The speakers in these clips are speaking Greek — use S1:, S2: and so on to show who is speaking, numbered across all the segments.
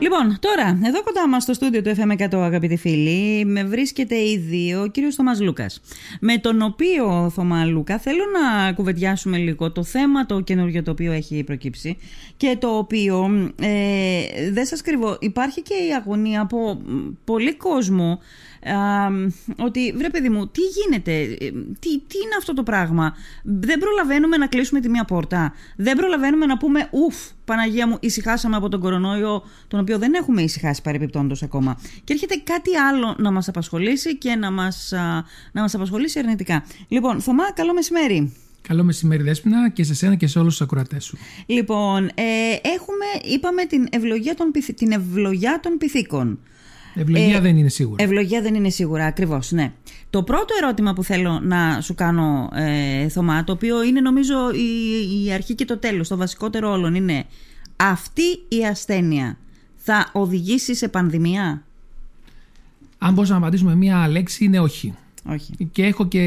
S1: Λοιπόν, τώρα, εδώ κοντά μας στο στούντιο του FM100, αγαπητοί φίλοι, με βρίσκεται ήδη ο κύριος Θωμάς Λούκας. Με τον οποίο, Θωμά Λούκα, θέλω να κουβεντιάσουμε λίγο το θέμα το καινούργιο το οποίο έχει προκύψει και το οποίο, ε, δεν σας κρυβώ, υπάρχει και η αγωνία από πολύ κόσμο ότι βρε παιδί μου, τι γίνεται, ε, τι, τι είναι αυτό το πράγμα; Δεν προλαβαίνουμε να κλείσουμε τη μία πόρτα. Δεν προλαβαίνουμε να πούμε ουφ, Παναγία μου, ησυχάσαμε από τον κορονοϊό, τον οποίο δεν έχουμε ησυχάσει παρεμπιπτόντως ακόμα. Και έρχεται κάτι άλλο να μας απασχολήσει και να μας να μας απασχολήσει αρνητικά. Λοιπόν, Θωμά, καλό μεσημέρι.
S2: Καλό μεσημέρι, Δέσποινα, και σε σένα και σε όλους τους ακροατές σου.
S1: Λοιπόν, ε, έχουμε, είπαμε, την ευλογία των, την ευλογία των πυθίκων.
S2: Ευλογία ε, δεν είναι σίγουρα.
S1: Ευλογία δεν είναι σίγουρα, ακριβώς, ναι. Το πρώτο ερώτημα που θέλω να σου κάνω, ε, Θωμά, το οποίο είναι νομίζω η, η αρχή και το τέλος, το βασικότερο όλων, είναι αυτή η ασθένεια θα οδηγήσει σε πανδημία;
S2: Αν μπορούσα να απαντήσουμε μία λέξη, είναι όχι.
S1: όχι.
S2: Και έχω και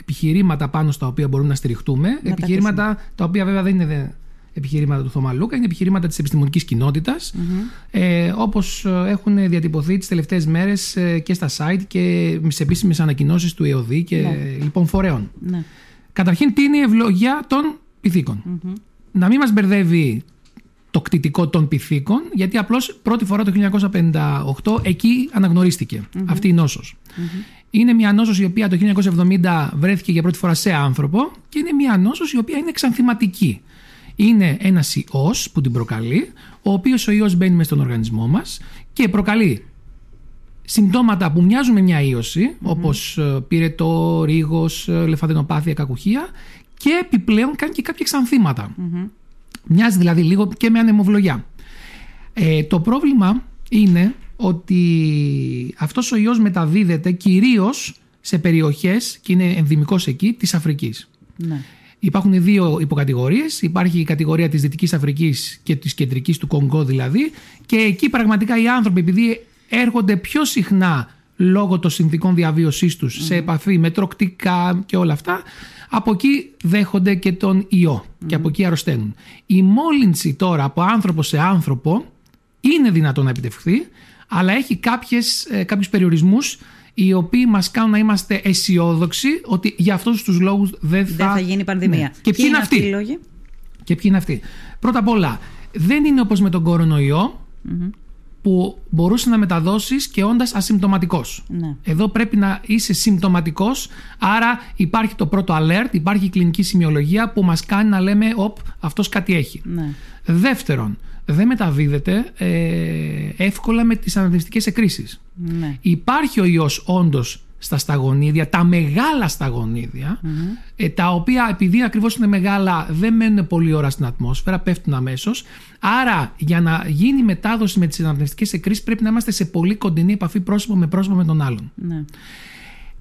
S2: επιχειρήματα πάνω στα οποία μπορούμε να στηριχτούμε.
S1: Να
S2: επιχειρήματα τα, τα οποία βέβαια δεν είναι επιχειρήματα του Θωμά Λούκα, είναι επιχειρήματα της επιστημονικής κοινότητας, mm-hmm. ε, όπως ε, έχουν διατυπωθεί τις τελευταίες μέρες ε, και στα site και σε επίσημες ανακοινώσεις του ΕΟΔΗ και ναι. λοιπόν φορέων.
S1: Ναι.
S2: Καταρχήν, τι είναι η ευλογία των πυθίκων;
S1: Mm-hmm.
S2: Να μην μας μπερδεύει το κτητικό των πυθίκων, γιατί απλώς πρώτη φορά το 1958 εκεί αναγνωρίστηκε mm-hmm. αυτή η νόσος. Είναι μια νόσος η οποία το 1970 βρέθηκε για πρώτη φορά σε άνθρωπο και είναι μια νόσος η οποία είναι εξανθηματική είναι ένας ιός που την προκαλεί, ο οποίος ο ιός μπαίνει μέσα στον οργανισμό μας και προκαλεί συμπτώματα που μοιάζουν με μια ίωση, mm-hmm. όπως ε, πυρετό, ρίγος, ε, λεφαδενοπάθεια, κακουχία και επιπλέον κάνει και κάποια Μοιάζει δηλαδή λίγο και με ανεμοβλογιά. Ε, το πρόβλημα είναι ότι αυτός ο ιός μεταδίδεται κυρίως σε περιοχές και είναι ενδυμικός εκεί της Αφρικής.
S1: Ναι.
S2: Υπάρχουν δύο υποκατηγορίες. Υπάρχει η κατηγορία της Δυτικής Αφρικής και της Κεντρικής του Κονγκό δηλαδή. Και εκεί πραγματικά οι άνθρωποι, επειδή έρχονται πιο συχνά λόγω των συνθήκων διαβίωσής τους σε επαφή με τροκτικά και όλα αυτά, από εκεί δέχονται και τον ιό και από εκεί αρρωσταίνουν. Η μόλυνση τώρα από άνθρωπο σε άνθρωπο είναι δυνατόν να επιτευχθεί, αλλά έχει κάποιες, ε, κάποιους περιορισμούς οι οποίοι μας κάνουν να είμαστε αισιόδοξοι ότι για αυτούς τους λόγους δεν θα,
S1: δεν θα γίνει πανδημία. Ναι.
S2: Και ποιοι είναι αυτοί; οι λόγοι; Και ποιοι είναι αυτοί; Πρώτα απ' όλα, δεν είναι όπως με τον κορονοϊό που μπορούσε να μεταδώσεις και όντας ασυμπτωματικός.
S1: Ναι.
S2: Εδώ πρέπει να είσαι συμπτωματικός, άρα υπάρχει το πρώτο alert, υπάρχει η κλινική σημειολογία που μας κάνει να λέμε «Οπ, αυτός κάτι έχει».
S1: Ναι.
S2: Δεύτερον, δεν μεταδίδεται ε, εύκολα με τις αναπνευστικές εκκρίσεις.
S1: Ναι.
S2: Υπάρχει ο ιός όντως στα σταγονίδια, τα μεγάλα ε, τα οποία επειδή ακριβώς είναι μεγάλα δεν μένουν πολλή ώρα στην ατμόσφαιρα, πέφτουν αμέσως. Άρα για να γίνει μετάδοση με τις αναπνευστικές εκκρίσεις πρέπει να είμαστε σε πολύ κοντινή επαφή πρόσωπο με πρόσωπο με τον άλλον.
S1: Ναι.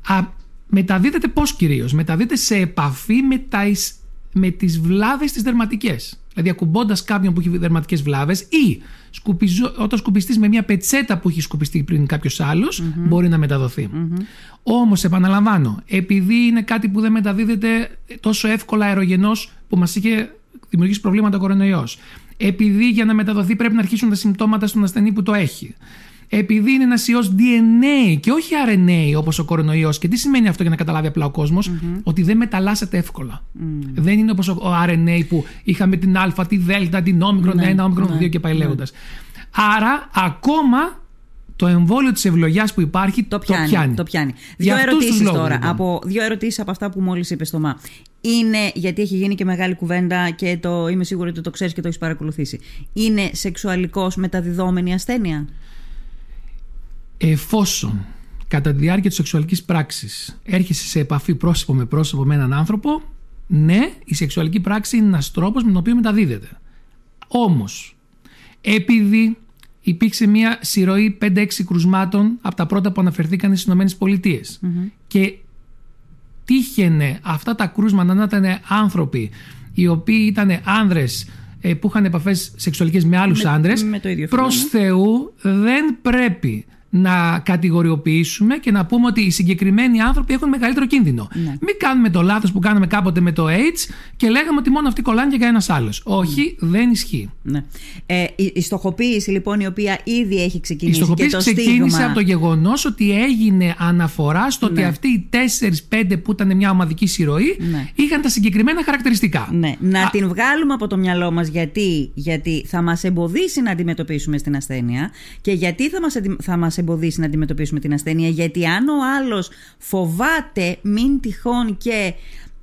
S2: Α, μεταδίδεται πώς κυρίως, μεταδίδεται σε επαφή με, τα, με τις βλάβες τις δερματικές. Δηλαδή, ακουμπώντας κάποιον που έχει δερματικές βλάβες ή σκουπιζω, όταν σκουπιστείς με μια πετσέτα που έχει σκουπιστεί πριν κάποιος μπορεί να μεταδοθεί.
S1: Mm-hmm.
S2: Όμως, επαναλαμβάνω, επειδή είναι κάτι που δεν μεταδίδεται τόσο εύκολα αερογενώ που μας είχε δημιουργήσει προβλήματα ο κορονοϊός. Επειδή για να μεταδοθεί πρέπει να αρχίσουν τα συμπτώματα στον ασθενή που το έχει επειδή είναι ένας ιός DNA και όχι RNA όπως ο κορονοϊός. Και τι σημαίνει αυτό για να καταλάβει απλά ο κοσμο ότι δεν μεταλλάσσεται εύκολα. Δεν είναι όπως ο RNA που είχαμε την Α, τη Δ, την όμικρον ναι, 1, όμικρον 2 και πάει ναι. λέγοντας. Άρα, ακόμα το εμβόλιο της ευλογιάς που υπάρχει
S1: το πιάνει. Το πιάνει. Δύο ερωτήσεις τώρα. Λοιπόν. Από, δύο ερωτήσεις από αυτά που μόλις είπες στο ΜΑ. Είναι, γιατί έχει γίνει και μεγάλη κουβέντα και το είμαι σίγουρη ότι το ξέρεις και το έχεις παρακολουθήσει. Είναι σεξουαλικός μεταδιδόμενη ασθένεια;
S2: Εφόσον κατά τη διάρκεια της σεξουαλικής πράξης έρχεσαι σε επαφή πρόσωπο με πρόσωπο με έναν άνθρωπο, ναι, η σεξουαλική πράξη είναι ένας τρόπος με τον οποίο μεταδίδεται. Όμως, επειδή υπήρξε μια συρροή 5-6 κρουσμάτων από τα πρώτα που αναφερθήκαν στις ΗΠΑ και τύχαινε αυτά τα κρούσματα να ήταν άνθρωποι οι οποίοι ήταν άνδρες ε, που είχαν επαφές σεξουαλικές με άλλους με, άνδρες,
S1: με το ίδιο
S2: προς
S1: ναι.
S2: Θεού δεν πρέπει να κατηγοριοποιήσουμε και να πούμε ότι οι συγκεκριμένοι άνθρωποι έχουν μεγαλύτερο κίνδυνο.
S1: Ναι.
S2: Μην κάνουμε το λάθος που κάναμε κάποτε με το AIDS και λέγαμε ότι μόνο αυτοί κολλάνε και κανένας άλλος. Όχι, δεν ισχύει.
S1: Ναι. Ε, η, η στοχοποίηση λοιπόν η οποία ήδη έχει
S2: Η
S1: ξεκινήσει
S2: στοχοποίηση
S1: και το
S2: ξεκίνησε
S1: στίγμα.
S2: από το γεγονός ότι έγινε αναφορά στο ότι
S1: Ναι.
S2: αυτοί οι 4-5 που ήταν μια ομαδική συρροή
S1: Ναι.
S2: είχαν τα συγκεκριμένα χαρακτηριστικά.
S1: Ναι, να
S2: Α,
S1: την βγάλουμε από το μυαλό μας γιατί, γιατί θα μας εμποδίσει να αντιμετωπίσουμε στην ασθένεια και γιατί θα μας, αντι- θα μας εμποδίσει να αντιμετωπίσουμε την ασθένεια γιατί αν ο άλλος φοβάται μην τυχόν και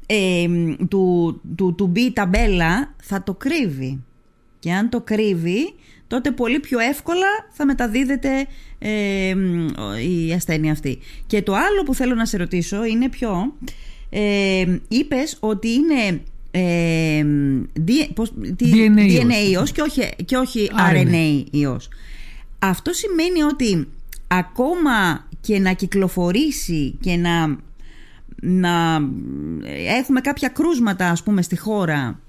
S1: ε, του, του, του μπει η ταμπέλα θα το κρύβει και αν το κρύβει τότε πολύ πιο εύκολα θα μεταδίδεται ε, μ, η ασθένεια αυτή. Και το άλλο που θέλω να σε ρωτήσω είναι ποιο. Ε, είπες ότι είναι ε, D- πώς- τι-
S2: DNA ιός.
S1: DNA ιός και όχι, και όχι
S2: RNA.
S1: RNA ιός. Αυτό σημαίνει ότι ακόμα και να κυκλοφορήσει και να, να έχουμε κάποια κρούσματα ας πούμε στη χώρα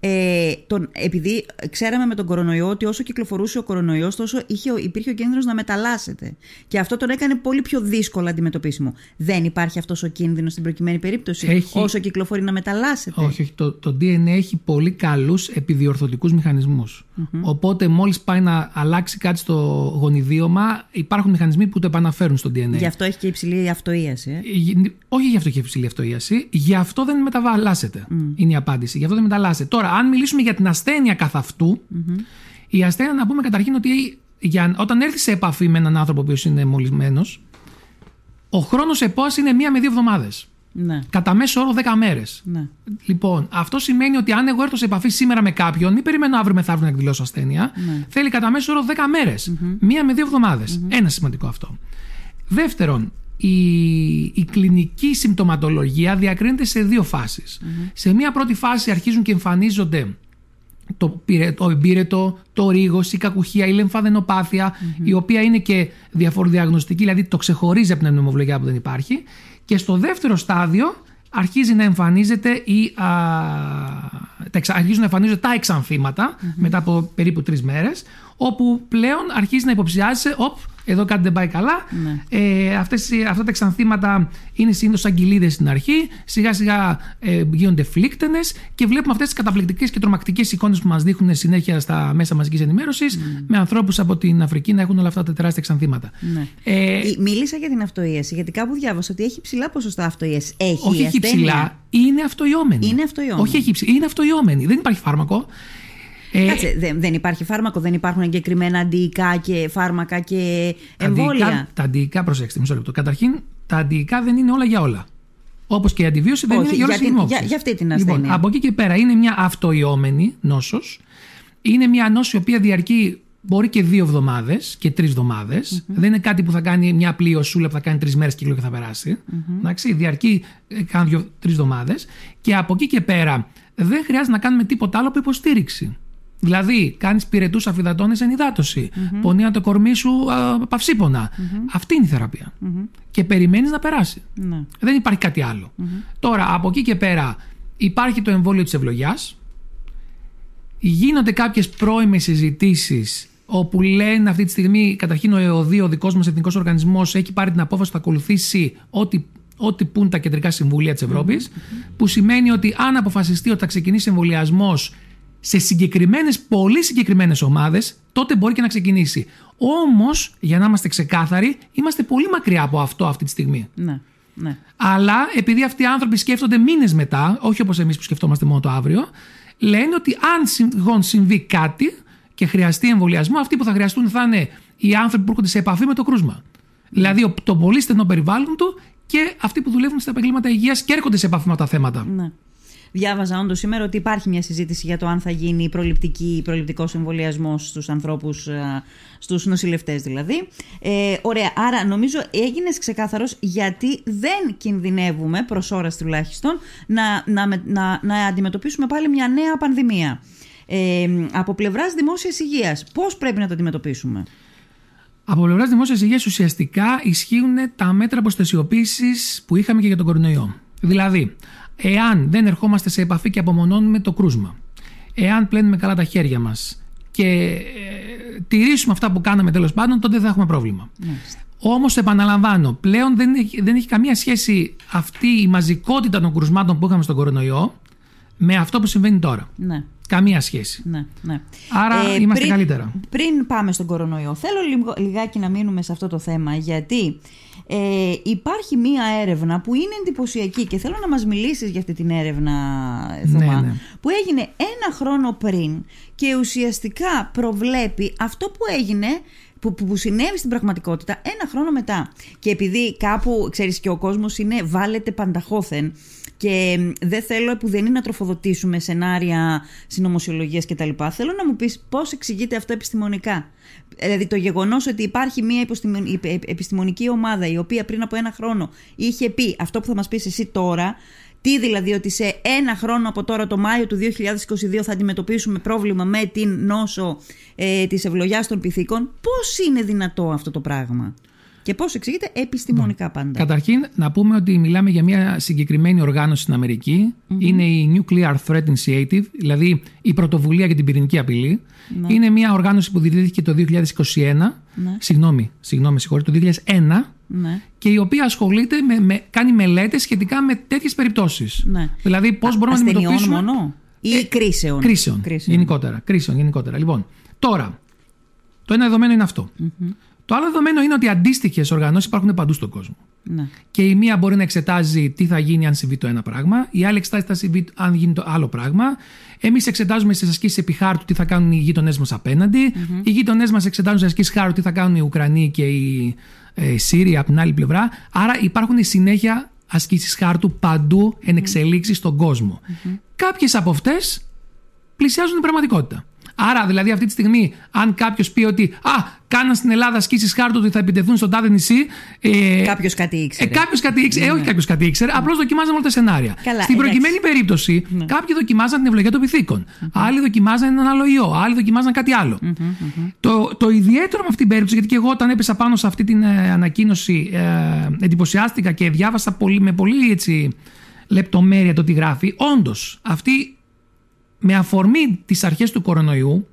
S1: ε, τον, επειδή ξέραμε με τον κορονοϊό ότι όσο κυκλοφορούσε ο κορονοϊός τόσο είχε, υπήρχε ο κίνδυνος να μεταλλάσσεται και αυτό τον έκανε πολύ πιο δύσκολο αντιμετωπίσιμο. Δεν υπάρχει αυτός ο κίνδυνος στην προκειμένη περίπτωση
S2: Έχει-
S1: όσο κυκλοφορεί να μεταλλάσσεται.
S2: Όχι, όχι. Το, το DNA έχει πολύ καλούς επιδιορθωτικούς μηχανισμούς. Οπότε μόλις πάει να αλλάξει κάτι στο γονιδίωμα υπάρχουν μηχανισμοί που το επαναφέρουν στο DNA.
S1: Γι' αυτό έχει και υψηλή αυτοίαση. Ε.
S2: Γι- Όχι γι' αυτό έχει υψηλή αυτοίαση, γι' αυτό δεν μεταβαλλάσσεται. Είναι η απάντηση. Γι' αυτό δεν μεταλλάσσεται. Τώρα, αν μιλήσουμε για την ασθένεια καθ' αυτου η ασθένεια να πούμε καταρχήν ότι για, όταν έρθει σε επαφή με έναν άνθρωπο που είναι μολυσμένος, ο χρόνος επόαση είναι μία με δύο εβδομάδες.
S1: Ναι,
S2: Κατά μέσο όρο 10 μέρες.
S1: ναι.
S2: Λοιπόν, αυτό σημαίνει ότι αν εγώ έρθω σε επαφή σήμερα με κάποιον, μην περιμένω αύριο μεθαύριο να εκδηλώσω ασθένεια. Θέλει κατά μέσο όρο 10 μέρες. Μία με δύο εβδομάδες. Ένα σημαντικό αυτό. Δεύτερον, η, η κλινική συμπτωματολογία διακρίνεται σε δύο φάσεις. Σε μία πρώτη φάση αρχίζουν και εμφανίζονται το, πυρε- το εμπύρετο, το ρίγος, η κακουχία, η λεμφαδενοπάθεια, η οποία είναι και διαφοροδιαγνωστική, δηλαδή το ξεχωρίζει από την πνευμοβλογιά που δεν υπάρχει. Και στο δεύτερο στάδιο αρχίζει να εμφανίζεται η, α, τα, εξα- αρχίζουν να εμφανίζονται τα εξανθηματα μετά από περίπου τρεις μέρες, όπου πλέον αρχίζει να υποψιάζεσαι, οπ, εδώ κάτι δεν πάει καλά. Ε, αυτές, οι- αυτά τα εξανθήματα είναι συνήθως σαν κοιλίδες στην αρχή, σιγά σιγά ε, γίνονται φλίκτενες και βλέπουμε αυτές τις καταπληκτικές και τρομακτικές εικόνες που μας δείχνουν συνέχεια στα μέσα μαζικής ενημέρωσης με ανθρώπους από την Αφρική να έχουν όλα αυτά τα τεράστια εξανθήματα.
S1: Ναι.
S2: Ε,
S1: Ε, Μίλησα για την αυτοίαση, γιατί κάπου διάβασα ότι έχει ψηλά ποσοστά αυτοίασης. Έχει
S2: όχι
S1: η
S2: έχει
S1: ασθένεια.
S2: ψηλά, είναι αυτοϊόμενη.
S1: Είναι αυτοϊόμενη.
S2: Όχι έχει ψηλά, είναι αυτοϊόμενη. Δεν υπάρχει φάρμακο. Ε,
S1: Κάτσε, δεν, δεν υπάρχει φάρμακο, δεν υπάρχουν εγκεκριμένα αντιϊκά και φάρμακα και
S2: τα
S1: εμβόλια;
S2: αντιϊκά- Τα αντιϊκά, προσέξτε, μισό λεπτό. Καταρχήν, τα αντιϊκά δεν είναι όλα για όλα. Όπως και η αντιβίωση δεν
S1: Όχι,
S2: είναι για όλες
S1: για
S2: τις
S1: την-
S2: νόσους.
S1: για- για αυτή την
S2: Λοιπόν,
S1: ασθένεια.
S2: από εκεί και πέρα είναι μια αυτοϊόμενη νόσος. Είναι μια νόση η οποία διαρκεί μπορεί και δύο εβδομάδες και τρεις εβδομάδες. Δεν είναι κάτι που θα κάνει μια απλή οσούλα που θα κάνει τρεις μέρες και λίγο και θα περάσει. Εντάξει, διαρκεί ε, κάνα δύο-τρει εβδομάδες. Και από εκεί και πέρα δεν χρειάζεται να κάνουμε τίποτα άλλο από υποστήριξη. Δηλαδή, κάνεις πυρετούς αφιδατώνε ενυδάτωση. Πονία το κορμί σου α, παυσίπονα. Αυτή είναι η θεραπεία. Και περιμένεις να περάσει.
S1: Ναι.
S2: Δεν υπάρχει κάτι άλλο. Τώρα, από εκεί και πέρα, υπάρχει το εμβόλιο της ευλογιάς. Γίνονται κάποιες πρώιμες συζητήσεις όπου λένε αυτή τη στιγμή, καταρχήν ο ΕΟΔΗ, ο δικός μας εθνικός οργανισμός, έχει πάρει την απόφαση ότι θα ακολουθήσει ό,τι, ό,τι πούν τα κεντρικά συμβούλια της ευρωπη Που σημαίνει ότι αν αποφασιστεί ότι θα ξεκινήσει εμβολιασμός σε συγκεκριμένες, πολύ συγκεκριμένες ομάδες, τότε μπορεί και να ξεκινήσει. Όμως, για να είμαστε ξεκάθαροι, είμαστε πολύ μακριά από αυτό αυτή τη στιγμή.
S1: Ναι. ναι.
S2: Αλλά επειδή αυτοί οι άνθρωποι σκέφτονται μήνες μετά, όχι όπως εμείς που σκεφτόμαστε μόνο το αύριο, λένε ότι αν συγγόν συμβεί κάτι και χρειαστεί εμβολιασμό, αυτοί που θα χρειαστούν θα είναι οι άνθρωποι που έρχονται σε επαφή με το κρούσμα. Δηλαδή ο- το πολύ στενό περιβάλλον του και αυτοί που δουλεύουν στα επαγγέλματα υγείας και έρχονται σε επαφή με τα θέματα.
S1: ναι. Διάβαζα όντως σήμερα ότι υπάρχει μια συζήτηση για το αν θα γίνει προληπτική, προληπτικός εμβολιασμός στους ανθρώπους, α, στους νοσηλευτές δηλαδή. Ε, ωραία, άρα νομίζω έγινες ξεκάθαρος γιατί δεν κινδυνεύουμε, προς ώρας τουλάχιστον, να, να, με- να, να αντιμετωπίσουμε πάλι μια νέα πανδημία. Ε, από πλευράς δημόσιας υγείας, πώς πρέπει να το αντιμετωπίσουμε;
S2: Από πλευράς δημόσιας υγείας ουσιαστικά ισχύουν τα μέτρα προστασιοποίηση που είχαμε και για τον κορονοϊό. Δηλαδή, εάν δεν ερχόμαστε σε επαφή και απομονώνουμε το κρούσμα, εάν πλένουμε καλά τα χέρια μας και τηρήσουμε αυτά που κάναμε τέλος πάντων, τότε δεν θα έχουμε πρόβλημα.
S1: Μάλιστα.
S2: Όμως, επαναλαμβάνω, πλέον δεν έχει, δεν έχει καμία σχέση αυτή η μαζικότητα των κρουσμάτων που είχαμε στον κορονοϊό με αυτό που συμβαίνει τώρα.
S1: Ναι.
S2: Καμία σχέση.
S1: Ναι, ναι.
S2: Άρα είμαστε
S1: πριν,
S2: καλύτερα.
S1: Πριν πάμε στον κορονοϊό, θέλω λίγο, λιγάκι να μείνουμε σε αυτό το θέμα, γιατί ε, υπάρχει μία έρευνα που είναι εντυπωσιακή και θέλω να μας μιλήσεις για αυτή την έρευνα, Θωμά,
S2: Ναι, ναι.
S1: που έγινε ένα χρόνο πριν και ουσιαστικά προβλέπει αυτό που έγινε που, που, που συνέβη στην πραγματικότητα ένα χρόνο μετά. Και επειδή κάπου, ξέρεις, και ο κόσμος είναι βάλετε πανταχώθεν και μ, δεν θέλω που δεν είναι να τροφοδοτήσουμε σενάρια συνωμοσιολογίας κτλ. Θέλω να μου πεις πώς εξηγείται αυτό επιστημονικά. Δηλαδή το γεγονός ότι υπάρχει μια υποστημον- επ- επ- επιστημονική ομάδα η οποία πριν από ένα χρόνο είχε πει αυτό που θα μας πεις εσύ τώρα τι δηλαδή ότι σε ένα χρόνο από τώρα το Μάιο του 2022 θα αντιμετωπίσουμε πρόβλημα με την νόσο ε, της ευλογιάς των πυθίκων. Πώς είναι δυνατό αυτό το πράγμα; Και πώς εξηγείται; Επιστημονικά πάντα.
S2: Καταρχήν, να πούμε ότι μιλάμε για μια συγκεκριμένη οργάνωση στην αμερικη Είναι η Nuclear Threat Initiative, δηλαδή η πρωτοβουλία για την πυρηνική απειλή. Είναι μια οργάνωση που ιδρύθηκε το 2021. Συγγνώμη, συγγνώμη, συγχωρείτε, το 2001.
S1: Ναι.
S2: Και η οποία ασχολείται με, με, κάνει μελέτες σχετικά με τέτοιες περιπτώσεις.
S1: Ναι.
S2: Δηλαδή πώς μπορούμε να
S1: Ασθενειών
S2: αντιμετωπίσουμε...
S1: μόνο ή
S2: Ε,
S1: κρίσεων;
S2: Κρίσεων, γενικότερα. Κρίσεων, γενικότερα. Λοιπόν, τώρα, το ένα δεδομένο είναι αυτό. Το άλλο δεδομένο είναι ότι αντίστοιχες οργανώσεις υπάρχουν παντού στον κόσμο.
S1: Ναι.
S2: Και η μία μπορεί να εξετάζει τι θα γίνει αν συμβεί το ένα πράγμα, η άλλη εξετάζει τι θα συμβεί αν γίνει το άλλο πράγμα. Εμείς εξετάζουμε στις ασκήσεις επιχάρτου τι θα κάνουν οι γείτονές μας απέναντι. Οι γείτονές μας εξετάζουν στις ασκήσεις χάρτου τι θα κάνουν οι Ουκρανοί και οι ε, Σύριοι από την άλλη πλευρά. Άρα υπάρχουν συνέχεια ασκήσεις χάρτου παντού εν εξελίξει στον κόσμο. Κάποιες από αυτές πλησιάζουν την πραγματικότητα. Άρα, δηλαδή, αυτή τη στιγμή, αν κάποιος πει ότι Α, κάναν στην Ελλάδα ασκήσει χάρτου ότι θα επιτεθούν στο τάδε νησί. Ε,
S1: Κάποιος κάτι
S2: ε,
S1: ήξερε.
S2: κάποιος κάτι ήξερε. Ε, όχι κάποιος κάτι ήξερε. Απλώς δοκιμάζαμε όλα τα σενάρια.
S1: Καλά,
S2: Στην
S1: εντάξει.
S2: προκειμένη περίπτωση, κάποιοι δοκιμάζαν την ευλογία των πυθίκων. Άλλοι δοκιμάζαν έναν άλλο ιό. Άλλοι δοκιμάζαν κάτι άλλο. Το, το ιδιαίτερο με αυτή την περίπτωση, γιατί και εγώ όταν έπεσα πάνω σε αυτή την ε, ανακοίνωση, ε, εντυπωσιάστηκα και διάβασα πολύ, με πολύ έτσι, λεπτομέρεια το τι γράφει. Όντως, αυτή με αφορμή τις αρχές του κορονοϊού,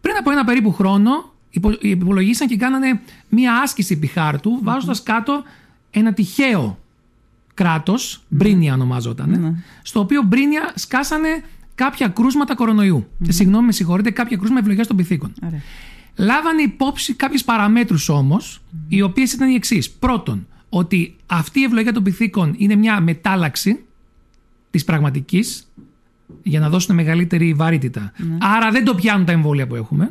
S2: πριν από ένα περίπου χρόνο υπο- υπολογίσαν και κάνανε μία άσκηση επιχάρτου βάζοντας κάτω ένα τυχαίο κράτος, Μπρίνια ονομάζονταν, στο οποίο Μπρίνια σκάσανε κάποια κρούσματα κορονοϊού. Ε, Συγγνώμη, με συγχωρείτε, κάποια κρούσματα ευλογίας των πυθίκων.
S1: Ωραία.
S2: Λάβανε υπόψη κάποιες παραμέτρους όμως, οι οποίες ήταν οι εξής. Πρώτον, ότι αυτή η ευλογία των πυθίκων είναι μια μετάλλαξη της πραγματικής για να δώσουν μεγαλύτερη βαρύτητα. Άρα δεν το πιάνουν τα εμβόλια που εχουμε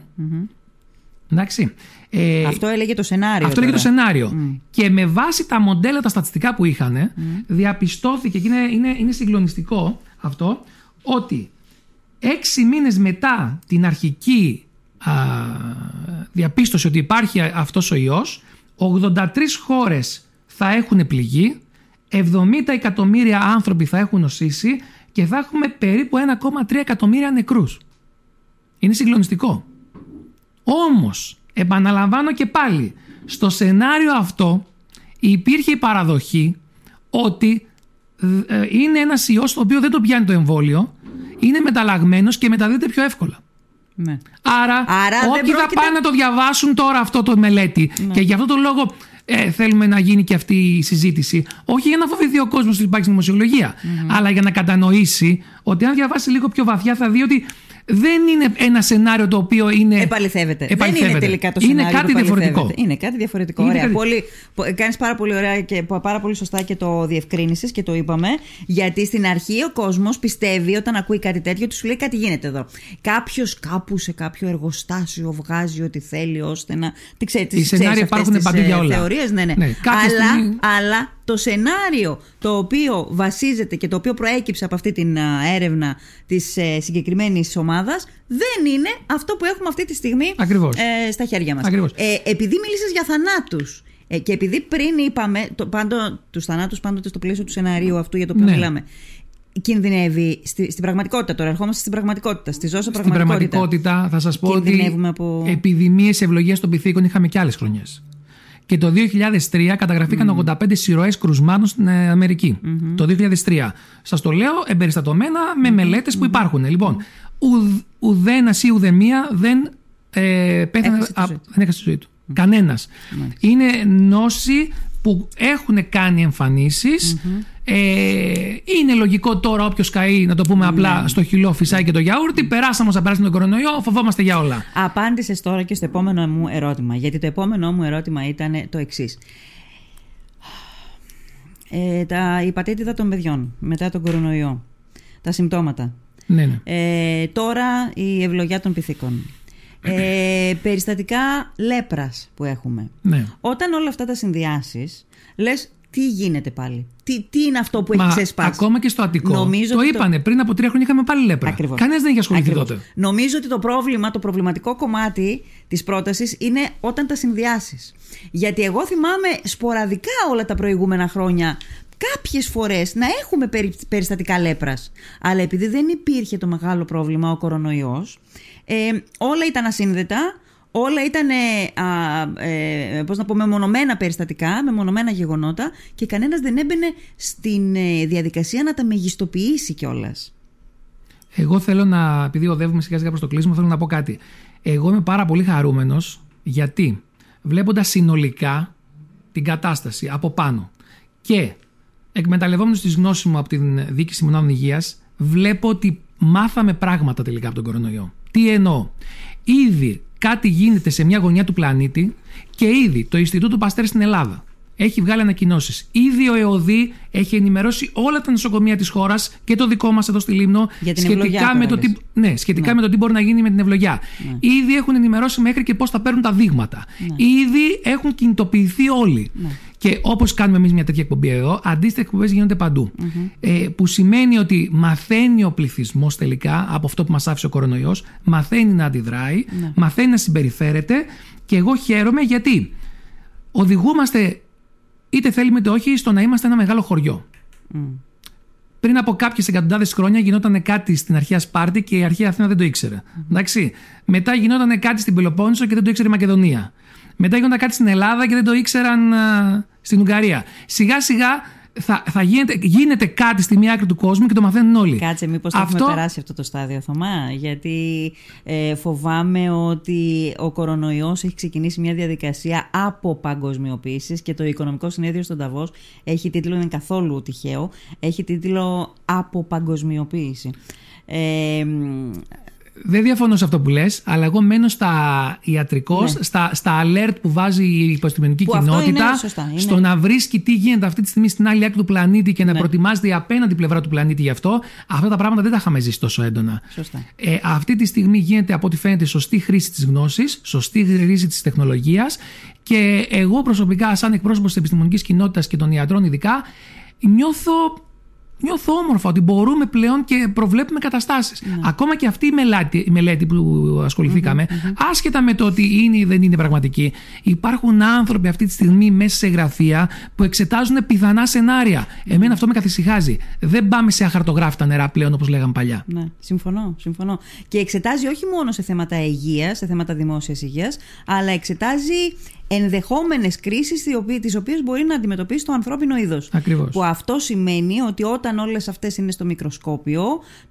S2: Εντάξει. Ε,
S1: Αυτό έλεγε το σενάριο.
S2: αυτό λέγεται το
S1: τώρα.
S2: σενάριο. Και με βάση τα μοντέλα, τα στατιστικά που είχαν, διαπιστώθηκε και είναι, είναι, είναι συγκλονιστικό αυτό, ότι έξι μήνες μετά την αρχική α, διαπίστωση ότι υπάρχει α- αυτός ο ιός, 83 χώρες θα έχουν πληγεί, 70 εκατομμύρια άνθρωποι θα έχουν νοσήσει και θα έχουμε περίπου 1,3 εκατομμύρια νεκρούς. Είναι συγκλονιστικό. Όμως, επαναλαμβάνω και πάλι, στο σενάριο αυτό υπήρχε η παραδοχή ότι ε, είναι ένας ιός το οποίος δεν το πιάνει το εμβόλιο, είναι μεταλλαγμένος και μεταδίδεται πιο εύκολα.
S1: Ναι.
S2: Άρα,
S1: Άρα δεν
S2: όποιοι θα
S1: πρόκειται-
S2: πάνε να το διαβάσουν τώρα αυτό το μελέτη και γι' αυτό το λόγο ε, θέλουμε να γίνει και αυτή η συζήτηση. Όχι για να φοβηθεί ο κόσμος ότι υπάρχει δημοσιολογία, αλλά για να κατανοήσει ότι αν διαβάσει λίγο πιο βαθιά θα δει ότι δεν είναι ένα σενάριο το οποίο είναι.
S1: Επαληθεύεται. Δεν
S2: επαληθεύεται.
S1: είναι τελικά το
S2: Είναι
S1: σενάριο.
S2: κάτι
S1: που επαληθεύεται.
S2: διαφορετικό.
S1: Είναι κάτι διαφορετικό.
S2: Είναι
S1: ωραία.
S2: κάτι-
S1: Πολύ, κάνεις πάρα πολύ ωραία και πάρα πολύ σωστά και το διευκρίνησες και το είπαμε. Γιατί στην αρχή ο κόσμος πιστεύει όταν ακούει κάτι τέτοιο, του σου λέει κάτι γίνεται εδώ. Κάποιος κάπου σε κάποιο εργοστάσιο βγάζει ό,τι θέλει ώστε να. Τι ξέρεις,
S2: Οι σενάρια υπάρχουν παντού για όλα.
S1: Θεωρίες, ναι, ναι.
S2: Ναι, κάποια
S1: αλλά,
S2: στιγμή-
S1: αλλά το σενάριο το οποίο βασίζεται και το οποίο προέκυψε από αυτή την α, έρευνα της ε, συγκεκριμένης ομάδας δεν είναι αυτό που έχουμε αυτή τη στιγμή
S2: Ακριβώς.
S1: ε, στα χέρια μας.
S2: Ακριβώς.
S1: Ε, επειδή μίλησες για θανάτους ε, και επειδή πριν είπαμε το, πάντο, τους θανάτους πάντοτε στο πλαίσιο του σενάριου αυτού για το οποίο
S2: Ναι.
S1: μιλάμε κινδυνεύει στη, στην πραγματικότητα τώρα ερχόμαστε στην πραγματικότητα στη ζώσα
S2: Στην
S1: πραγματικότητα
S2: πραγματικότητα θα σας πω ότι
S1: Κινδυνεύουμε από-
S2: επιδημίες ευλογίας των πυθίκων είχαμε και άλλες χρονιές. Και το 2003 καταγραφήκαν 85 σειροές κρουσμάτων στην ε, αμερικη Το 2003. Σας το λέω εμπεριστατωμένα με μελέτες που υπάρχουν. Λοιπόν, ουδ, ουδένας ή ουδεμία δεν ε, πέθανε,
S1: Έχασε τη
S2: α,
S1: ζωή του.
S2: δεν έχασε τη ζωή του. Κανένας. Είναι νόσοι που έχουν κάνει εμφανίσεις. Ε, είναι λογικό τώρα όποιος καεί, να το πούμε απλά, στο χυλό φυσάει και το γιαούρτι. Περάσαμε όσα περάσαμε τον κορονοϊό, φοβόμαστε για όλα.
S1: Απάντησες τώρα και στο επόμενο μου ερώτημα. Γιατί το επόμενο μου ερώτημα ήταν το εξής. Ε, τα υπατήτητα των παιδιών μετά τον κορονοϊό. Τα συμπτώματα.
S2: Ναι, ναι.
S1: Ε, τώρα η ευλογιά των πυθίκων. Ε, περιστατικά λέπρας που έχουμε.
S2: ναι.
S1: Όταν όλα αυτά τα συνδυάσεις, λες τι γίνεται πάλι; Τι, τι είναι αυτό που έχει
S2: Μα
S1: ξεσπάσει;
S2: ακόμα και στο Αττικό.
S1: Νομίζω
S2: το
S1: ότι το-
S2: είπανε πριν από τρία χρόνια είχαμε πάλι λέπρα.
S1: Ακριβώς.
S2: Κανένας δεν είχε ασχοληθεί
S1: Ακριβώς.
S2: τότε.
S1: Νομίζω ότι το πρόβλημα, το προβληματικό κομμάτι της πρότασης είναι όταν τα συνδυάσεις. Γιατί εγώ θυμάμαι σποραδικά όλα τα προηγούμενα χρόνια κάποιες φορές να έχουμε περι- περιστατικά λέπρας. Αλλά επειδή δεν υπήρχε το μεγάλο πρόβλημα, ο κορονοϊός, ε, όλα ήταν ασύνδετα, όλα ήταν ε, α, ε, πώς να πω, μεμονωμένα περιστατικά, μεμονωμένα γεγονότα και κανένας δεν έμπαινε στην ε, διαδικασία να τα μεγιστοποιήσει κιόλας.
S2: Εγώ θέλω να, επειδή οδεύουμε σιγά σιγά προς το κλείσιμο, θέλω να πω κάτι. Εγώ είμαι πάρα πολύ χαρούμενος γιατί βλέποντας συνολικά την κατάσταση από πάνω και εκμεταλλευόμενος τις γνώσεις μου από την διοίκηση μονάδων υγείας, βλέπω ότι μάθαμε πράγματα τελικά από τον κορονοϊό. Τι εννοώ; Ήδη κάτι γίνεται σε μια γωνιά του πλανήτη και ήδη το Ινστιτούτο Παστέρ στην Ελλάδα έχει βγάλει ανακοινώσεις. Ήδη ο ΕΟΔΗ έχει ενημερώσει όλα τα νοσοκομεία της χώρας και το δικό μας εδώ στη Λίμνο
S1: Για την ευλογιά
S2: σχετικά,
S1: τώρα
S2: με το, τι,
S1: λες.
S2: ναι, σχετικά με το τι μπορεί να γίνει με την ευλογιά. Ήδη έχουν ενημερώσει μέχρι και πώς θα παίρνουν τα δείγματα. Ήδη έχουν κινητοποιηθεί όλοι. Και όπως κάνουμε εμείς μια τέτοια εκπομπή εδώ, αντίστοιχε εκπομπές γίνονται παντού. Ε, που σημαίνει ότι μαθαίνει ο πληθυσμός τελικά από αυτό που μας άφησε ο κορονοϊός, μαθαίνει να αντιδράει, μαθαίνει να συμπεριφέρεται. Και εγώ χαίρομαι γιατί οδηγούμαστε, είτε θέλουμε είτε όχι, στο να είμαστε ένα μεγάλο χωριό. Πριν από κάποιες εκατοντάδες χρόνια γινόταν κάτι στην αρχαία Σπάρτη και η αρχαία Αθήνα δεν το ήξερε. Εντάξει. Μετά γινόταν κάτι στην Πελοπόννησο και δεν το ήξερε η Μακεδονία. Μετά γινόταν κάτι στην Ελλάδα και δεν το ήξεραν α, στην Ουγγαρία. Σιγά σιγά θα, θα γίνεται, γίνεται κάτι στη μία άκρη του κόσμου και το μαθαίνουν όλοι.
S1: Κάτσε, μήπως το
S2: Αυτό-
S1: έχουμε περάσει αυτό το στάδιο, Θωμά; Γιατί ε, φοβάμαι ότι ο κορονοϊός έχει ξεκινήσει μια διαδικασία από παγκοσμιοποίηση και το Οικονομικό Συνέδριο στον Ταβός έχει τίτλο, είναι καθόλου τυχαίο, έχει τίτλο Από παγκοσμιοποίηση. Ε, μ,
S2: Δεν διαφωνώ σε αυτό που λες, αλλά εγώ μένω στα ιατρικός,
S1: Ναι.
S2: στα, στα alert που βάζει η επιστημονική
S1: Που αυτό
S2: κοινότητα,
S1: είναι σωστά, είναι.
S2: στο να βρίσκει τι γίνεται αυτή τη στιγμή στην άλλη άκρη του πλανήτη και να
S1: Ναι.
S2: προετοιμάζεται η απέναντι πλευρά του πλανήτη γι' αυτό. Αυτά τα πράγματα δεν τα είχαμε ζήσει τόσο έντονα.
S1: Σωστά.
S2: Ε, αυτή τη στιγμή γίνεται από ό,τι φαίνεται σωστή χρήση της γνώσης, σωστή χρήση της τεχνολογίας και εγώ προσωπικά, σαν εκπρόσωπος της επιστημονικής κοινότητας και των ιατρών ειδικά, νιώθω νιώθω όμορφα ότι μπορούμε πλέον και προβλέπουμε καταστάσεις. Ακόμα και αυτή η μελέτη, η μελέτη που ασχοληθηκαμε άσχετα με το ότι είναι ή δεν είναι πραγματική, υπάρχουν άνθρωποι αυτή τη στιγμή μέσα σε γραφεία που εξετάζουν πιθανά σενάρια. Εμένα αυτό με καθησυχάζει. Δεν πάμε σε αχαρτογράφητα νερά πλέον όπως λέγαμε παλιά.
S1: Ναι, συμφωνώ, συμφωνώ. Και εξετάζει όχι μόνο σε θέματα υγείας, σε θέματα δημόσιας υγείας, αλλά εξετάζει ενδεχόμενες κρίσεις οι οποίες- τις οποίες μπορεί να αντιμετωπίσει το ανθρώπινο είδος.
S2: Ακριβώς.
S1: Που αυτό σημαίνει ότι όταν όλες αυτές είναι στο μικροσκόπιο,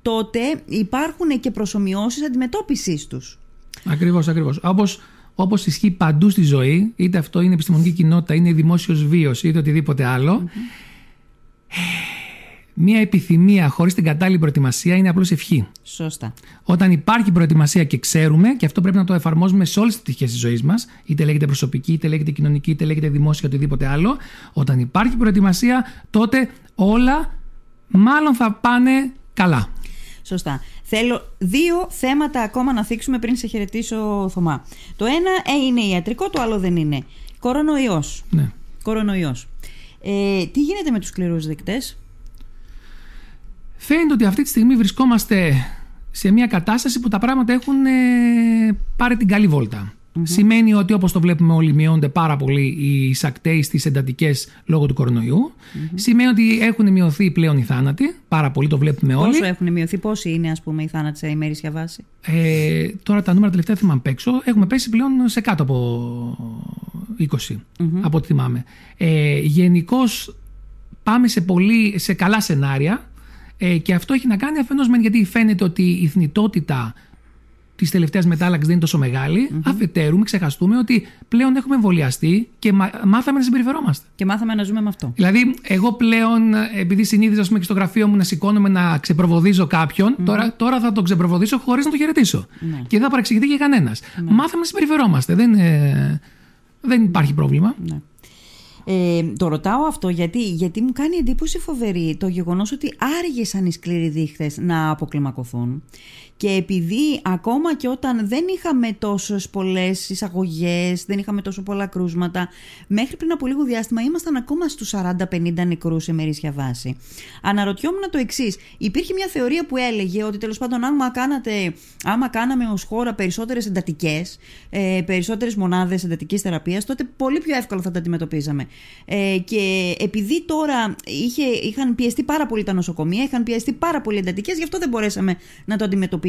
S1: τότε υπάρχουν και προσωμιώσεις αντιμετώπισης τους.
S2: Ακριβώς, ακριβώς. Όπως όπως ισχύει παντού στη ζωή, είτε αυτό είναι επιστημονική κοινότητα, είναι δημόσιος βίος, είτε οτιδήποτε άλλο, μία επιθυμία χωρίς την κατάλληλη προετοιμασία είναι απλώς ευχή.
S1: Σωστά.
S2: Όταν υπάρχει προετοιμασία και ξέρουμε, και αυτό πρέπει να το εφαρμόζουμε σε όλες τις πτυχές της ζωής μας, είτε λέγεται προσωπική, είτε λέγεται κοινωνική, είτε λέγεται δημόσια, οτιδήποτε άλλο, όταν υπάρχει προετοιμασία, τότε όλα μάλλον θα πάνε καλά.
S1: Σωστά. Θέλω δύο θέματα ακόμα να θίξουμε πριν σε χαιρετήσω, Θωμά. Το ένα ε, είναι ιατρικό, το άλλο δεν είναι. Κορονοϊός.
S2: Ναι.
S1: Κορονοϊός. Ε, τι γίνεται με τους σκληρούς δεκτές;
S2: Φαίνεται ότι αυτή τη στιγμή βρισκόμαστε σε μια κατάσταση που τα πράγματα έχουν ε, πάρει την καλή βόλτα. Σημαίνει ότι όπως το βλέπουμε όλοι μειώνονται πάρα πολύ οι εισακτέοι στις εντατικές λόγω του κορονοϊού. Σημαίνει ότι έχουν μειωθεί πλέον οι θάνατοι. Πάρα πολύ το βλέπουμε όλοι.
S1: Πόσο έχουν μειωθεί, πόσοι είναι ας πούμε οι θάνατοι σε ημερήσια βάση.
S2: Ε, τώρα τα νούμερα τελευταία θυμάμαι απ' έξω. Έχουμε πέσει πλέον σε κάτω από 20, από ό,τι θυμάμαι. Ε, Γενικώς πάμε σε, πολύ, σε καλά σενάρια ε, και αυτό έχει να κάνει αφενός μεν γιατί φαίνεται ότι η θνητότητα της τελευταίας μετάλλαξης δεν είναι τόσο Αφετέρου, μην ξεχαστούμε ότι πλέον έχουμε εμβολιαστεί και μάθαμε να συμπεριφερόμαστε.
S1: Και μάθαμε να ζούμε με αυτό.
S2: Δηλαδή, εγώ πλέον, επειδή συνήθιζα πούμε, και στο γραφείο μου να σηκώνομαι να ξεπροβοδίζω τώρα, τώρα θα τον ξεπροβοδίσω χωρίς να το χαιρετήσω. Ναι. Και δεν θα παρεξηγηθεί και κανένας. Ναι. Μάθαμε να συμπεριφερόμαστε. Δεν, ε, δεν υπάρχει πρόβλημα. Ναι.
S1: Ε, το ρωτάω αυτό γιατί, γιατί μου κάνει εντύπωση φοβερή το γεγονός ότι άργησαν οι σκληροί δείχτες να αποκλιμακωθούν και επειδή ακόμα και όταν δεν είχαμε τόσες πολλές εισαγωγές, δεν είχαμε τόσο πολλά κρούσματα, μέχρι πριν από λίγο διάστημα ήμασταν ακόμα στους 40-50 νεκρούς σε μερίσια βάση. Αναρωτιόμουν το εξής. Υπήρχε μια θεωρία που έλεγε ότι τέλος πάντων άμα, κάνατε, άμα κάναμε ως χώρα περισσότερες εντατικές, ε, περισσότερες μονάδες εντατικής θεραπείας, τότε πολύ πιο εύκολα θα τα αντιμετωπίζαμε. Ε, και επειδή τώρα είχε, είχαν πιεστεί πάρα πολύ τα νοσοκομεία, είχαν πιεστεί πάρα πολύ εντατικές, γι' αυτό δεν μπορέσαμε να το αντιμετωπίσουμε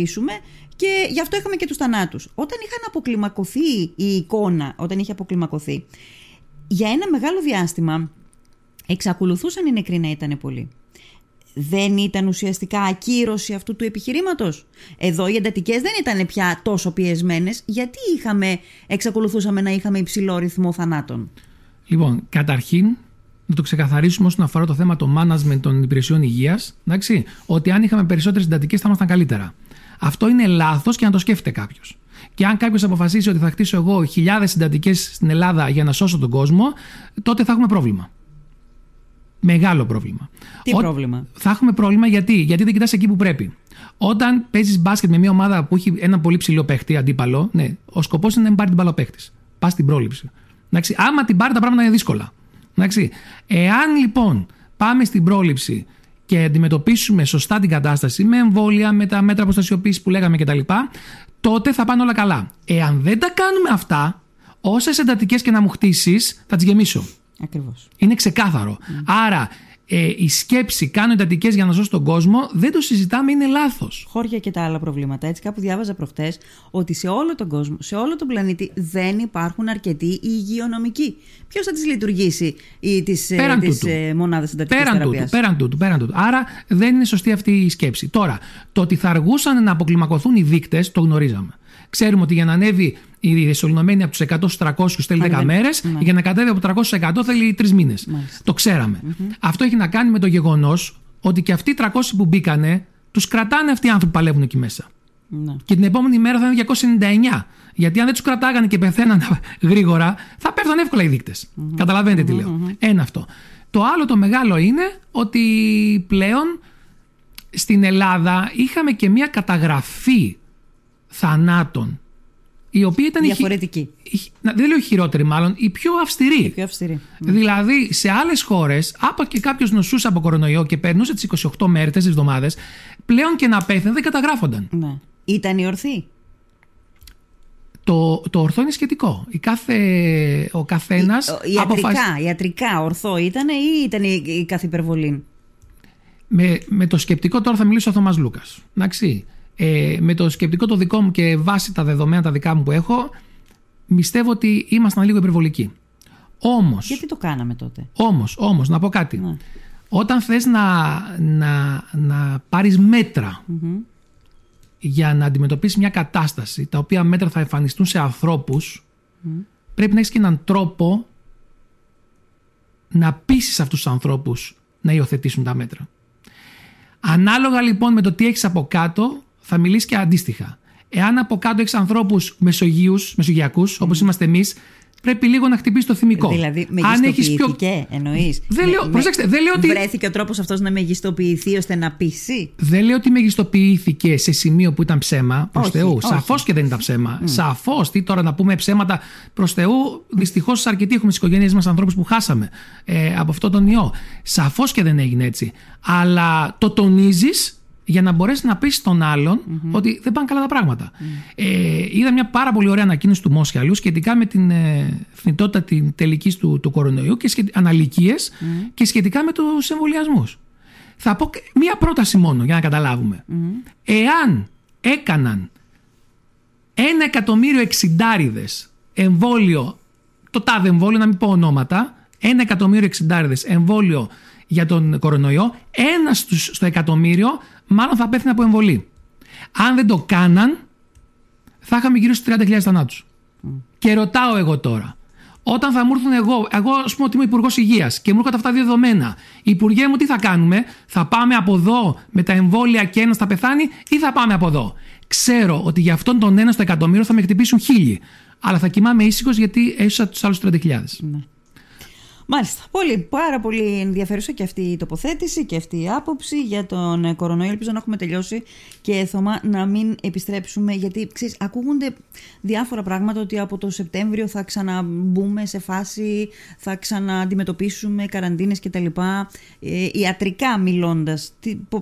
S1: και γι' αυτό είχαμε και τους θανάτους. Όταν είχαν αποκλιμακωθεί η εικόνα, όταν είχε αποκλιμακωθεί, για ένα μεγάλο διάστημα εξακολουθούσαν οι νεκροί να ήταν πολλοί. Δεν ήταν ουσιαστικά ακύρωση αυτού του επιχειρήματος. Εδώ οι εντατικές δεν ήταν πια τόσο πιεσμένες. Γιατί είχαμε, εξακολουθούσαμε να είχαμε υψηλό ρυθμό θανάτων;
S2: Λοιπόν, καταρχήν να το ξεκαθαρίσουμε όσον αφορά το θέμα το management των υπηρεσιών υγείας. Ότι αν είχαμε περισσότερες εντατικές θα ήμασταν καλύτερα. Αυτό είναι λάθος και να το σκέφτεται κάποιος. Και αν κάποιος αποφασίσει ότι θα χτίσω εγώ χιλιάδες συντατικές στην Ελλάδα για να σώσω τον κόσμο, τότε θα έχουμε πρόβλημα. Μεγάλο πρόβλημα.
S1: Τι πρόβλημα;
S2: Θα έχουμε πρόβλημα γιατί, γιατί δεν κοιτάς εκεί που πρέπει. Όταν παίζεις μπάσκετ με μια ομάδα που έχει ένα πολύ ψηλό παίχτη, αντίπαλο, ναι, ο σκοπός είναι να μην πάρει την μπάλα παίχτης. Πας στην πρόληψη. Εντάξει, άμα την πάρει, τα πράγματα είναι δύσκολα. Εντάξει. Εάν λοιπόν πάμε στην πρόληψη και αντιμετωπίσουμε σωστά την κατάσταση με εμβόλια, με τα μέτρα προστασιοποίησης που λέγαμε κτλ., τότε θα πάνε όλα καλά. Εάν δεν τα κάνουμε αυτά, όσες εντατικές και να μου χτίσεις, θα τις γεμίσω.
S1: Ακριβώς.
S2: Είναι ξεκάθαρο. Άρα ε, η σκέψη κάνω εντατικές για να ζω στον κόσμο, δεν το συζητάμε, είναι λάθος.
S1: Χώρια και τα άλλα προβλήματα. Έτσι, κάπου διάβαζα προχτές ότι σε όλο τον κόσμο, σε όλο τον πλανήτη δεν υπάρχουν αρκετοί υγειονομικοί. Ποιος θα τις λειτουργήσει τις ε, μονάδες εντατικής θεραπείας;
S2: Πέραν τούτου, πέραν τούτου. Άρα δεν είναι σωστή αυτή η σκέψη. Τώρα, το ότι θα αργούσαν να αποκλιμακωθούν οι δείκτες, το γνωρίζαμε. Ξέρουμε ότι για να ανέβει η διεσωληνωμένη από τους 100 στους 300 θέλει 10 μέρες, ναι. για να κατέβει από 300 στου 100 θέλει 3 μήνες. Το ξέραμε. Αυτό έχει να κάνει με το γεγονός ότι και αυτοί οι 300 που μπήκανε, τους κρατάνε αυτοί οι άνθρωποι που παλεύουν εκεί μέσα. Ναι. Και την επόμενη μέρα θα είναι 299. Γιατί αν δεν τους κρατάγανε και πεθαίναν γρήγορα, θα πέφτουν εύκολα οι δείκτες. Mm-hmm. Καταλαβαίνετε τι λέω. Ένα αυτό. Το άλλο το μεγάλο είναι ότι πλέον στην Ελλάδα είχαμε και μια καταγραφή θανάτων η οποία ήταν
S1: διαφορετική.
S2: δεν λέω χειρότερη, μάλλον η πιο αυστηρή.
S1: Η πιο αυστηρή.
S2: Δηλαδή, σε άλλες χώρες, άπα και κάποιος νοσούσε από κορονοϊό και περνούσε τις 28 μέρες, 4 εβδομάδες, πλέον και να πέθανε δεν καταγράφονταν.
S1: Ναι. Ήταν η ορθή.
S2: Το, το ορθό είναι σχετικό. Η κάθε, ο καθένας.
S1: Ιατρικά, αποφασ... ιατρικά ορθό ήταν ή ήταν η, η κάθε υπερβολή;
S2: Με, με το σκεπτικό τώρα θα μιλήσω ο Θωμάς Λούκας. Εντάξει ε, με το σκεπτικό το δικό μου και βάσει τα δεδομένα τα δικά μου που έχω, πιστεύω ότι ήμασταν λίγο υπερβολικοί. Όμως,
S1: Γιατί το κάναμε τότε;
S2: Όμως, όμως να πω κάτι. Ναι. Όταν θες να, να, να πάρεις για να αντιμετωπίσεις μια κατάσταση, τα οποία μέτρα θα εμφανιστούν σε ανθρώπους, πρέπει να έχεις και έναν τρόπο να πείσεις αυτούς τους ανθρώπους να υιοθετήσουν τα μέτρα. Ανάλογα λοιπόν με το τι έχεις από κάτω, θα μιλήσει και αντίστοιχα. Εάν από κάτω έχεις ανθρώπους μεσογείους, μεσογειακούς, mm. όπω είμαστε εμείς, πρέπει λίγο να χτυπήσεις το θυμικό.
S1: Δηλαδή, μεγιστοποιήθηκε, πιο... εννοείς.
S2: Δεν λέω, προσέξτε, δεν λέω ότι.
S1: Βρέθηκε ο τρόπος αυτός να μεγιστοποιηθεί ώστε να πείσει;
S2: Δεν λέω ότι μεγιστοποιήθηκε σε σημείο που ήταν ψέμα προς Θεού. Σαφώς και δεν ήταν ψέμα. Mm. Σαφώς. Τι τώρα να πούμε ψέματα προς Θεού. Δυστυχώς αρκετοί έχουμε στις οικογένειές μας ανθρώπους που χάσαμε ε, από αυτό τον ιό. Σαφώς και δεν έγινε έτσι. Αλλά το τονίζεις για να μπορέσει να πει στον αλλον ότι δεν πάνε καλά τα πράγματα. Ε, είδα μια πάρα πολύ ωραία ανακοίνωση του Μόσχαλου σχετικά με την ε, θνητότητα την τελική του, του κορονοϊού και σχετικά, αναλυκίες και σχετικά με τους εμβολιασμούς. Θα πω μία πρόταση μόνο για να καταλάβουμε. Εάν έκαναν ένα εκατομμύριο εξιντάριδες εμβόλιο, το τάδε εμβόλιο, να μην πω ονόματα, ένα εκατομμύριο εξιντάριδες εμβόλιο για τον κορονοϊό, ένας στο εκατομμύριο μάλλον θα πέθανε από εμβολή. Αν δεν το κάναν, θα είχαμε γύρω στους 30.000 θανάτους. Και ρωτάω εγώ τώρα, όταν θα μου έρθουν εγώ, εγώ ας πούμε ότι είμαι υπουργός υγείας και μου έρχονται αυτά δύο δεδομένα, Υπουργέ μου τι θα κάνουμε, θα πάμε από εδώ με τα εμβόλια και ένας θα πεθάνει ή θα πάμε από εδώ; Ξέρω ότι για αυτόν τον ένα στο εκατομμύριο θα με χτυπήσουν χίλιοι. Αλλά θα κοιμάμαι ήσυχος γιατί έσωσα τους άλλους 30.000. Ναι.
S1: Μάλιστα. Πολύ, πάρα πολύ ενδιαφέρουσα και αυτή η τοποθέτηση και αυτή η άποψη για τον κορονοϊό. Ελπίζω να έχουμε τελειώσει και Θωμά να μην επιστρέψουμε γιατί ξέρεις, ακούγονται διάφορα πράγματα ότι από το Σεπτέμβριο θα ξαναμπούμε σε φάση, θα ξανααντιμετωπίσουμε καραντίνες κτλ. Ε, ιατρικά μιλώντας,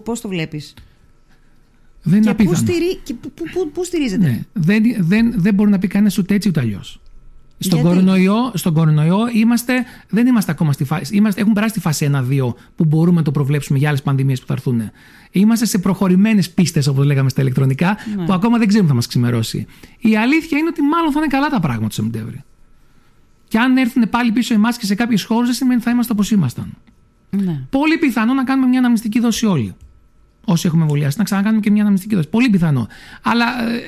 S1: πώς το βλέπεις;
S2: Δεν είναι
S1: και πού, στηρί, πού, στηρίζεται;
S2: Ναι, δεν, δεν, δεν μπορεί να πει κανένας ούτε έτσι ούτε αλλιώς. Στον κορονοϊό, στον κορονοϊό είμαστε, δεν είμαστε ακόμα στη φάση. Είμαστε, έχουμε περάσει τη φάση 1-2 που μπορούμε να το προβλέψουμε για άλλες πανδημίες που θα έρθουν. Είμαστε σε προχωρημένες πίστες, όπως λέγαμε στα ηλεκτρονικά, ναι. που ακόμα δεν ξέρουμε θα μας ξημερώσει. Η αλήθεια είναι ότι μάλλον θα είναι καλά τα πράγματα το Σεπτέμβριο. Και αν έρθουν πάλι πίσω οι μάσκε σε κάποιες χώρες, δεν σημαίνει ότι θα είμαστε όπως ήμασταν. Ναι. Πολύ πιθανό να κάνουμε μια αναμνηστική δόση όλοι όσοι έχουμε εμβολιάσει, να ξανακάνουμε και μια αναμνηστική δόση. Πολύ πιθανό. Αλλά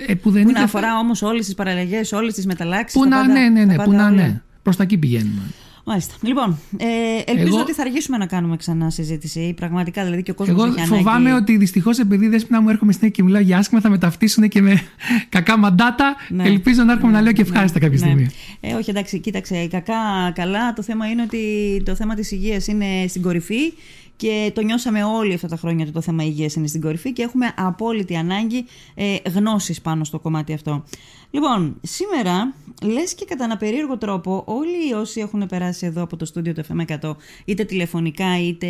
S2: ε, που δεν
S1: που να αφορά όμως όλες τις παραλλαγές, όλες τις μεταλλάξεις.
S2: Που να, ναι, ναι, ναι, που να, ναι. Προς τα εκεί πηγαίνουμε.
S1: Μάλιστα. Λοιπόν, ε, ελπίζω Εγώ... ότι θα αργήσουμε να κάνουμε ξανά συζήτηση. Πραγματικά δηλαδή και ο κόσμος
S2: Εγώ φοβάμαι ότι δυστυχώς επειδή δεν μου έρχομαι στην και μιλάω για άσχημα θα με ταυτίσουν και με κακά μαντάτα. Ναι. Ελπίζω να έρχομαι ναι. να λέω και ευχάριστα ναι. κάποια στιγμή.
S1: Ε, όχι, εντάξει, κοίταξε. Κακά, καλά. Το θέμα είναι ότι το θέμα της υγείας είναι στην κορυφή και το νιώσαμε όλοι αυτά τα χρόνια ότι το θέμα υγείας είναι στην κορυφή και έχουμε απόλυτη ανάγκη ε, γνώσης πάνω στο κομμάτι αυτό. Λοιπόν, σήμερα λες και κατά ένα περίεργο τρόπο όλοι όσοι έχουν περάσει εδώ από το στούντιο του FM100 είτε τηλεφωνικά είτε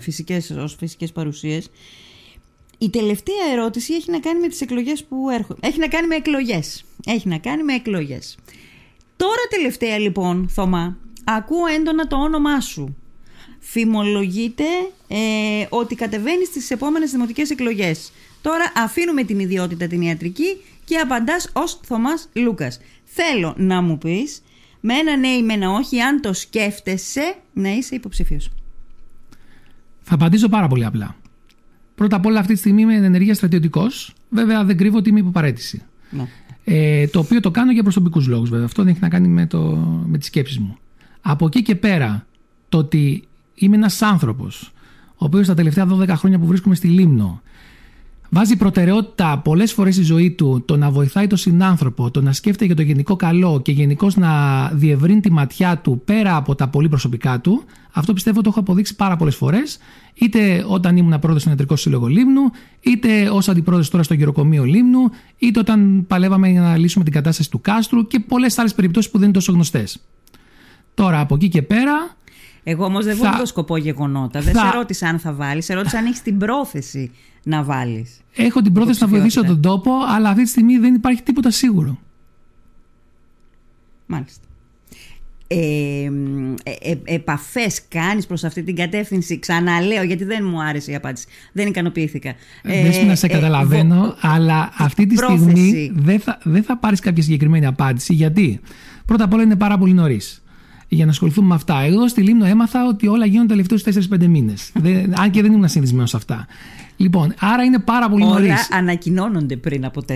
S1: φυσικές, ως φυσικές παρουσίες η τελευταία ερώτηση έχει να κάνει με τις εκλογές που έρχονται. Έχει να κάνει με εκλογές. Έχει να κάνει με εκλογές. Τώρα τελευταία λοιπόν, Θωμά, ακούω έντονα το όνομά σου φημολογείται ε, ότι κατεβαίνει στις επόμενες δημοτικές εκλογές. Τώρα αφήνουμε την ιδιότητα την ιατρική και απαντάς ως Θωμάς Λούκας. Θέλω να μου πεις με ένα ναι ή με ένα όχι αν το σκέφτεσαι να είσαι υποψηφίος.
S2: Θα απαντήσω πάρα πολύ απλά. Πρώτα απ' όλα αυτή τη στιγμή είμαι ενεργεία στρατιωτικός. Βέβαια δεν κρύβω ότι είμαι υποπαρέτηση. Ναι. Ε, το οποίο το κάνω για προσωπικούς λόγους, βέβαια. Αυτό δεν έχει να κάνει με, το, με τις σκέψεις μου. Από εκεί και πέρα, το ότι είμαι ένας άνθρωπος, ο οποίος τα τελευταία 12 χρόνια που βρίσκομαι στη Λίμνο, βάζει προτεραιότητα πολλές φορές στη ζωή του το να βοηθάει τον συνάνθρωπο, το να σκέφτεται για το γενικό καλό και γενικώς να διευρύνει τη ματιά του πέρα από τα πολύ προσωπικά του, αυτό πιστεύω το έχω αποδείξει πάρα πολλές φορές, είτε όταν ήμουν πρόεδρος στο Ιατρικό Σύλλογο Λίμνου, είτε ως αντιπρόεδρος τώρα στο Γεροκομείο Λίμνου, είτε όταν παλεύαμε για να λύσουμε την κατάσταση του κάστρου και πολλές άλλες περιπτώσεις που δεν είναι τόσο γνωστές. Τώρα από εκεί και πέρα
S1: εγώ όμως δεν θα... το σκοπό γεγονότα. Θα... Δεν σε ρώτησα αν θα βάλεις, σε ρώτησα αν έχεις την πρόθεση να βάλεις.
S2: Έχω την πρόθεση να βοηθήσω τον τόπο, αλλά αυτή τη στιγμή δεν υπάρχει τίποτα σίγουρο.
S1: Μάλιστα. Ε, ε, ε, επαφές κάνεις προς αυτή την κατεύθυνση; Ξαναλέω γιατί δεν μου άρεσε η απάντηση δεν ικανοποιήθηκα
S2: ε, δεν να σε καταλαβαίνω αλλά αυτή τη στιγμή δεν θα, δεν θα πάρεις κάποια συγκεκριμένη απάντηση γιατί πρώτα απ' όλα είναι πάρα πολύ νωρίς για να ασχοληθούμε με αυτά. Εγώ στη Λίμνο έμαθα ότι όλα γίνονται τελευταίους 4-5 μήνες. αν και δεν ήμουν συνηθισμένος σε αυτά. Λοιπόν, άρα είναι πάρα πολύ νωρίς. Όλα
S1: ανακοινώνονται πριν από 4-5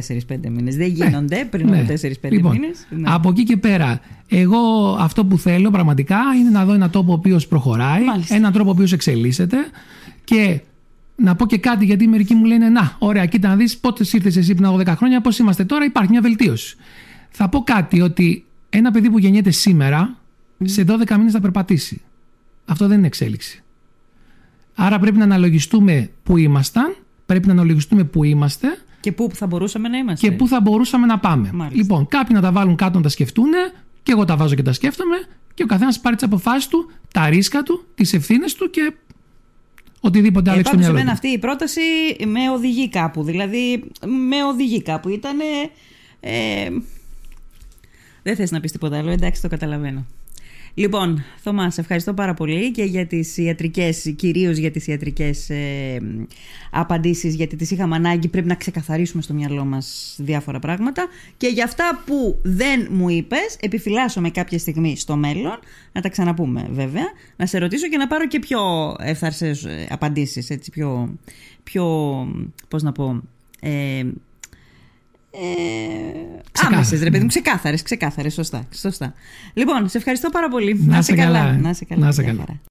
S1: μήνες. Δεν γίνονται ναι, πριν ναι. από 4-5 λοιπόν, μήνες.
S2: Ναι. Από εκεί και πέρα, εγώ αυτό που θέλω πραγματικά είναι να δω έναν τόπο ο οποίος προχωράει, Μάλιστα. έναν τρόπο ο οποίος εξελίσσεται και να πω και κάτι γιατί μερικοί μου λένε Να, ωραία, κοίτα να δεις πότες ήρθες εσύ πριν από 10 χρόνια, πώς είμαστε τώρα, υπάρχει μια βελτίωση. Θα πω κάτι ότι ένα παιδί που γεννιέται σήμερα σε 12 μήνες θα περπατήσει. Αυτό δεν είναι εξέλιξη. Άρα πρέπει να αναλογιστούμε που ήμασταν, πρέπει να αναλογιστούμε που είμαστε.
S1: Και πού θα μπορούσαμε να είμαστε.
S2: Και πού θα μπορούσαμε να πάμε. Λοιπόν, κάποιοι να τα βάλουν κάτω να τα σκεφτούν, και εγώ τα βάζω και τα σκέφτομαι, και ο καθένας πάρει τις αποφάσεις του, τα ρίσκα του, τις ευθύνες του και οτιδήποτε άλλο έχει στο μυαλό
S1: αυτή η πρόταση με οδηγεί κάπου. Δηλαδή, με οδηγεί κάπου. Ήταν. Ε, δεν θες να πεις τίποτα άλλο, εντάξει, το καταλαβαίνω. Λοιπόν, Θωμάς, σε ευχαριστώ πάρα πολύ και για τις ιατρικές, κυρίως για τις ιατρικές ε, απαντήσεις, γιατί τις είχαμε ανάγκη, πρέπει να ξεκαθαρίσουμε στο μυαλό μας διάφορα πράγματα. Και για αυτά που δεν μου είπες, επιφυλάσσομαι κάποια στιγμή στο μέλλον, να τα ξαναπούμε βέβαια, να σε ρωτήσω και να πάρω και πιο ευθαρσές ε, απαντήσεις, έτσι πιο, πιο πώς να πω, ε, Ε, άμεσες ρε παιδί μου, ξεκάθαρες, ξεκάθαρες, σωστά, σωστά. Λοιπόν, σε ευχαριστώ πάρα πολύ.
S2: Να, σε καλά.
S1: Να σε καλά.
S2: Να σε καλά.